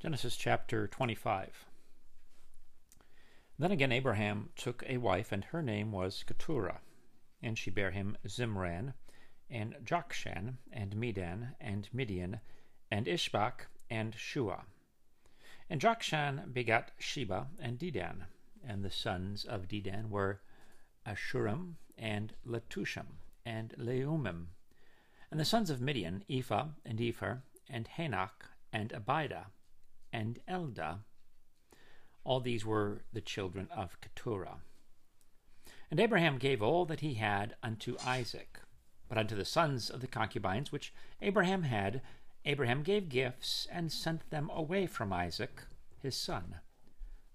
Genesis chapter 25. Then again Abraham took a wife, and her name was Keturah. And she bare him Zimran, and Jokshan, and Medan, and Midian, and Ishbak, and Shuah. And Jokshan begat Sheba and Dedan, and the sons of Dedan were Asshurim, and Letushim, and Leummim. And the sons of Midian, Ephah, and Epher, and Hanoch, and Abidah, and Eldaah. All these were the children of Keturah. And Abraham gave all that he had unto Isaac. But unto the sons of the concubines which Abraham had, Abraham gave gifts, and sent them away from Isaac his son,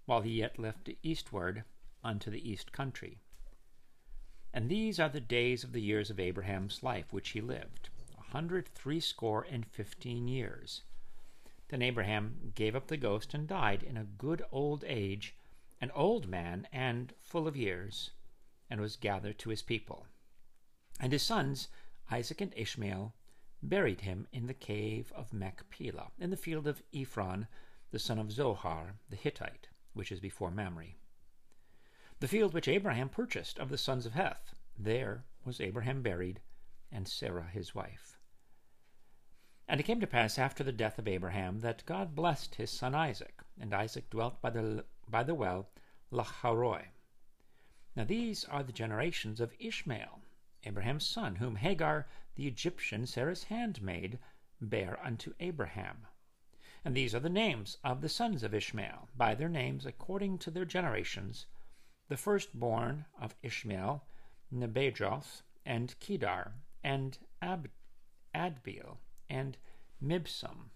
while he yet left eastward unto the east country. And these are the days of the years of Abraham's life which he lived, a hundred threescore and fifteen years. Then Abraham gave up the ghost and died in a good old age, an old man and full of years, and was gathered to his people. And his sons, Isaac and Ishmael, buried him in the cave of Machpelah, in the field of Ephron, the son of Zohar the Hittite, which is before Mamre. The field which Abraham purchased of the sons of Heth, there was Abraham buried, and Sarah his wife. And it came to pass after the death of Abraham that God blessed his son Isaac, and Isaac dwelt by the, by the well Lahairoi. Now these are the generations of Ishmael, Abraham's son, whom Hagar the Egyptian, Sarah's handmaid, bare unto Abraham. And these are the names of the sons of Ishmael, by their names according to their generations. The firstborn of Ishmael, Nebajoth, and Kedar, and Ab- Adbeel, and Mibsam,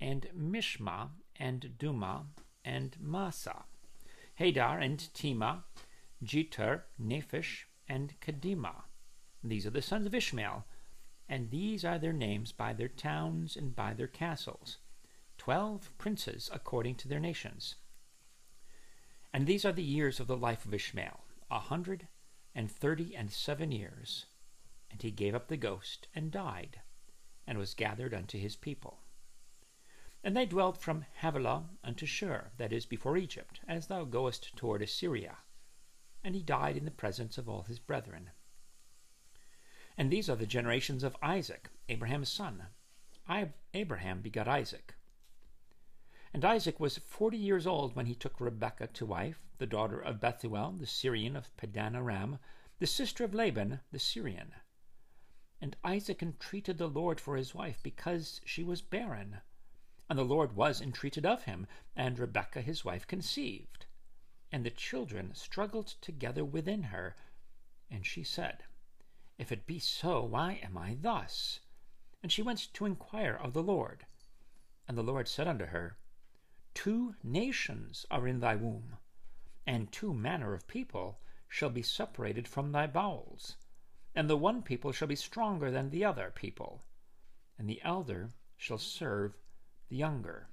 and Mishma, and Dumah, and Massa, Hadar, and Tema, Jetur, Naphish, and Kedemah. These are the sons of Ishmael, and these are their names by their towns and by their castles, twelve princes according to their nations. And these are the years of the life of Ishmael, a hundred and thirty and seven years. And he gave up the ghost and died and was gathered unto his people. And they dwelt from Havilah unto Shur, that is, before Egypt, as thou goest toward Assyria. And he died in the presence of all his brethren. And these are the generations of Isaac, Abraham's son. I, Abraham begot Isaac. And Isaac was forty years old when he took Rebekah to wife, the daughter of Bethuel, the Syrian of Padan Aram, the sister of Laban, the Syrian. And Isaac entreated the Lord for his wife, because she was barren. And the Lord was entreated of him, and Rebekah his wife conceived. And the children struggled together within her. And she said, If it be so, why am I thus? And she went to inquire of the Lord. And the Lord said unto her, Two nations are in thy womb, and two manner of people shall be separated from thy bowels and the one people shall be stronger than the other people, and the elder shall serve the younger.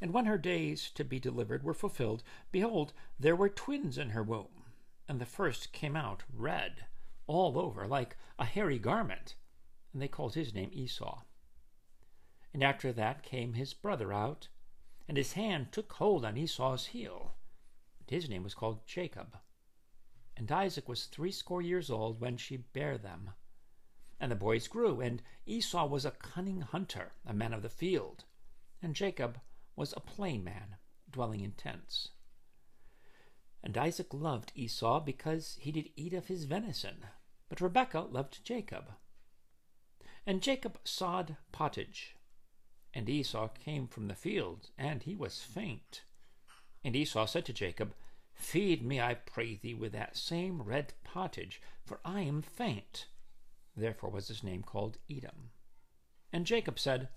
And when her days to be delivered were fulfilled, behold, there were twins in her womb. And the first came out red, all over, like a hairy garment, and they called his name Esau. And after that came his brother out, and his hand took hold on Esau's heel, and his name was called Jacob. And Isaac was threescore years old when she bare them. And the boys grew, and Esau was a cunning hunter, a man of the field, and Jacob was a plain man, dwelling in tents. And Isaac loved Esau because he did eat of his venison, but Rebekah loved Jacob. And Jacob sawed pottage, and Esau came from the field, and he was faint. And Esau said to Jacob, Feed me, I pray thee, with that same red pottage, for I am faint. Therefore was his name called Edom. And Jacob said,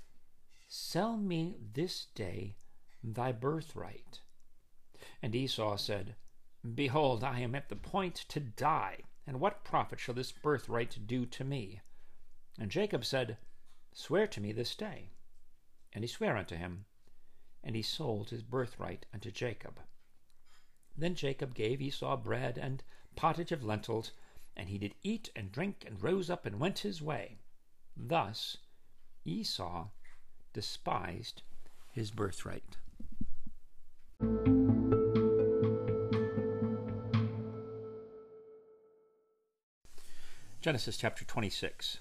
Sell me this day thy birthright. And Esau said, Behold, I am at the point to die, and what profit shall this birthright do to me? And Jacob said, Swear to me this day. And he sware unto him, and he sold his birthright unto Jacob. Then Jacob gave Esau bread and pottage of lentils, and he did eat and drink, and rose up and went his way. Thus Esau despised his birthright. Genesis chapter 26.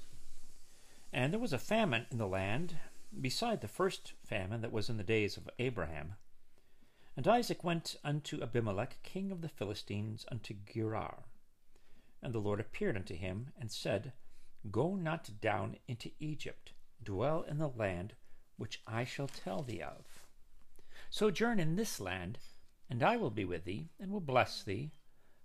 And there was a famine in the land, beside the first famine that was in the days of Abraham. And Isaac went unto Abimelech, king of the Philistines, unto Gerar. And the Lord appeared unto him, and said, Go not down into Egypt, dwell in the land which I shall tell thee of. Sojourn in this land, and I will be with thee, and will bless thee.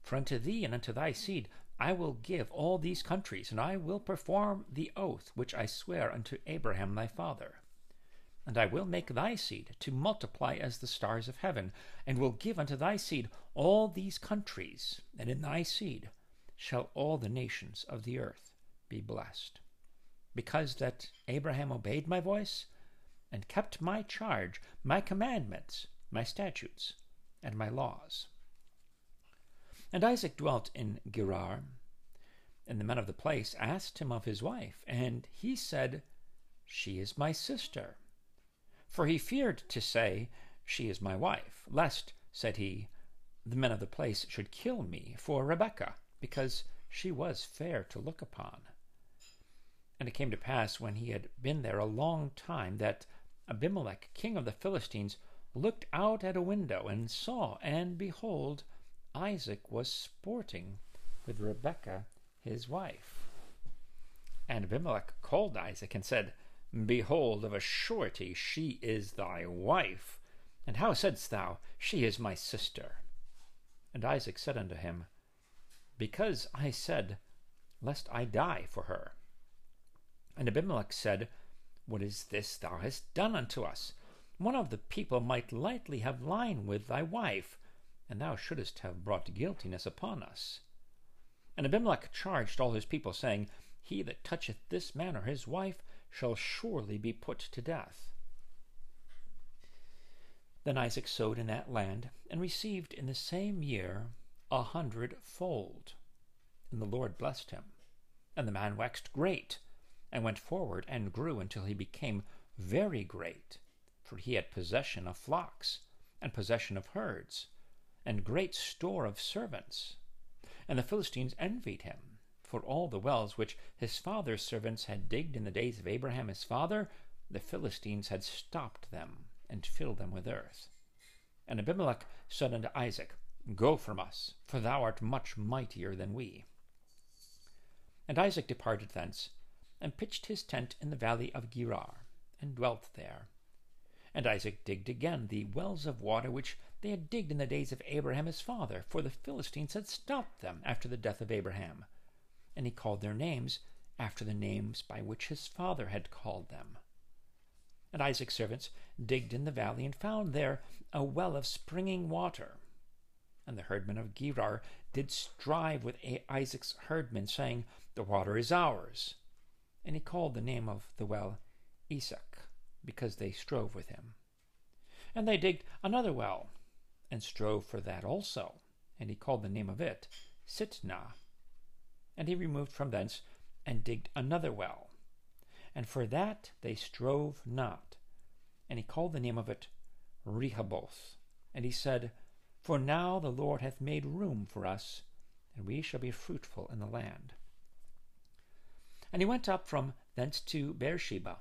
For unto thee and unto thy seed I will give all these countries, and I will perform the oath which I swear unto Abraham thy father. And I will make thy seed to multiply as the stars of heaven, and will give unto thy seed all these countries, and in thy seed shall all the nations of the earth be blessed. Because that Abraham obeyed my voice, and kept my charge, my commandments, my statutes, and my laws. And Isaac dwelt in Gerar, and the men of the place asked him of his wife, and he said, She is my sister. For he feared to say, She is my wife, lest, said he, the men of the place should kill me for Rebekah, because she was fair to look upon. And it came to pass, when he had been there a long time, that Abimelech, king of the Philistines, looked out at a window and saw, and behold, Isaac was sporting with Rebekah his wife. And Abimelech called Isaac and said, Behold, of a surety she is thy wife. And how saidst thou, She is my sister? And Isaac said unto him, Because I said, Lest I die for her. And Abimelech said, what is this thou hast done unto us? One of the people might lightly have lain with thy wife, and thou shouldest have brought guiltiness upon us. And Abimelech charged all his people, saying, He that toucheth this man or his wife shall surely be put to death. Then Isaac sowed in that land, and received in the same year a hundredfold. And the Lord blessed him. And the man waxed great, and went forward and grew until he became very great, for he had possession of flocks, and possession of herds, and great store of servants. And the Philistines envied him, for all the wells which his father's servants had digged in the days of Abraham his father, the Philistines had stopped them, and filled them with earth. And Abimelech said unto Isaac, Go from us, for thou art much mightier than we. And Isaac departed thence, and pitched his tent in the valley of Gerar, and dwelt there. And Isaac digged again the wells of water which they had digged in the days of Abraham his father, for the Philistines had stopped them after the death of Abraham. And he called their names after the names by which his father had called them. And Isaac's servants digged in the valley and found there a well of springing water. And the herdmen of Gerar did strive with Isaac's herdmen, saying, The water is ours and he called the name of the well Esek, because they strove with him. And they digged another well, and strove for that also, and he called the name of it Sitnah. And he removed from thence, and digged another well, and for that they strove not, and he called the name of it Rehoboth. And he said, For now the Lord hath made room for us, and we shall be fruitful in the land. And he went up from thence to Beersheba.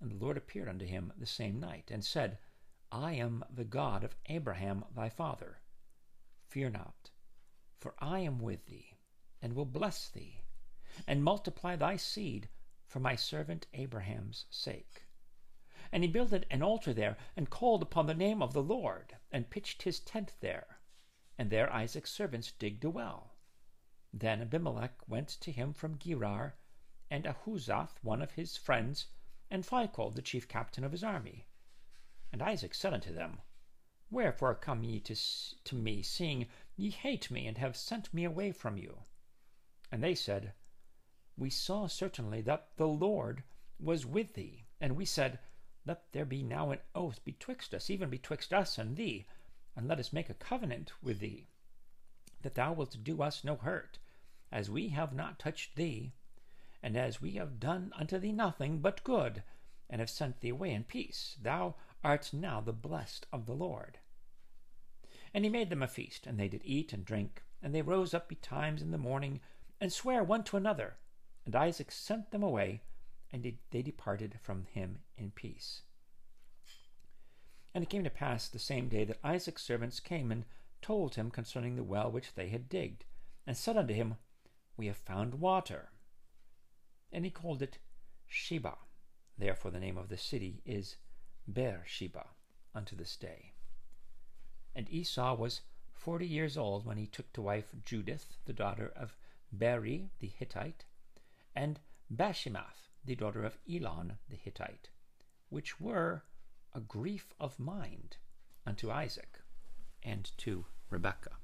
And the Lord appeared unto him the same night, and said, I am the God of Abraham thy father. Fear not, for I am with thee, and will bless thee, and multiply thy seed for my servant Abraham's sake. And he builded an altar there, and called upon the name of the Lord, and pitched his tent there. And there Isaac's servants digged a well. Then Abimelech went to him from Gerar, and Ahuzzath, one of his friends, and Phichol, the chief captain of his army. And Isaac said unto them, Wherefore come ye to, to me, seeing ye hate me, and have sent me away from you? And they said, We saw certainly that the Lord was with thee, and we said, Let there be now an oath betwixt us, even betwixt us and thee, and let us make a covenant with thee, that thou wilt do us no hurt, as we have not touched thee, and as we have done unto thee nothing but good, and have sent thee away in peace, thou art now the blessed of the Lord. And he made them a feast, and they did eat and drink, and they rose up betimes in the morning, and sware one to another. And Isaac sent them away, and they departed from him in peace. And it came to pass the same day that Isaac's servants came and told him concerning the well which they had digged, and said unto him, We have found water. And he called it Sheba. Therefore the name of the city is Beersheba unto this day. And Esau was forty years old when he took to wife Judith, the daughter of Beeri the Hittite, and Basemath, the daughter of Elon the Hittite, which were a grief of mind unto Isaac and to Rebekah.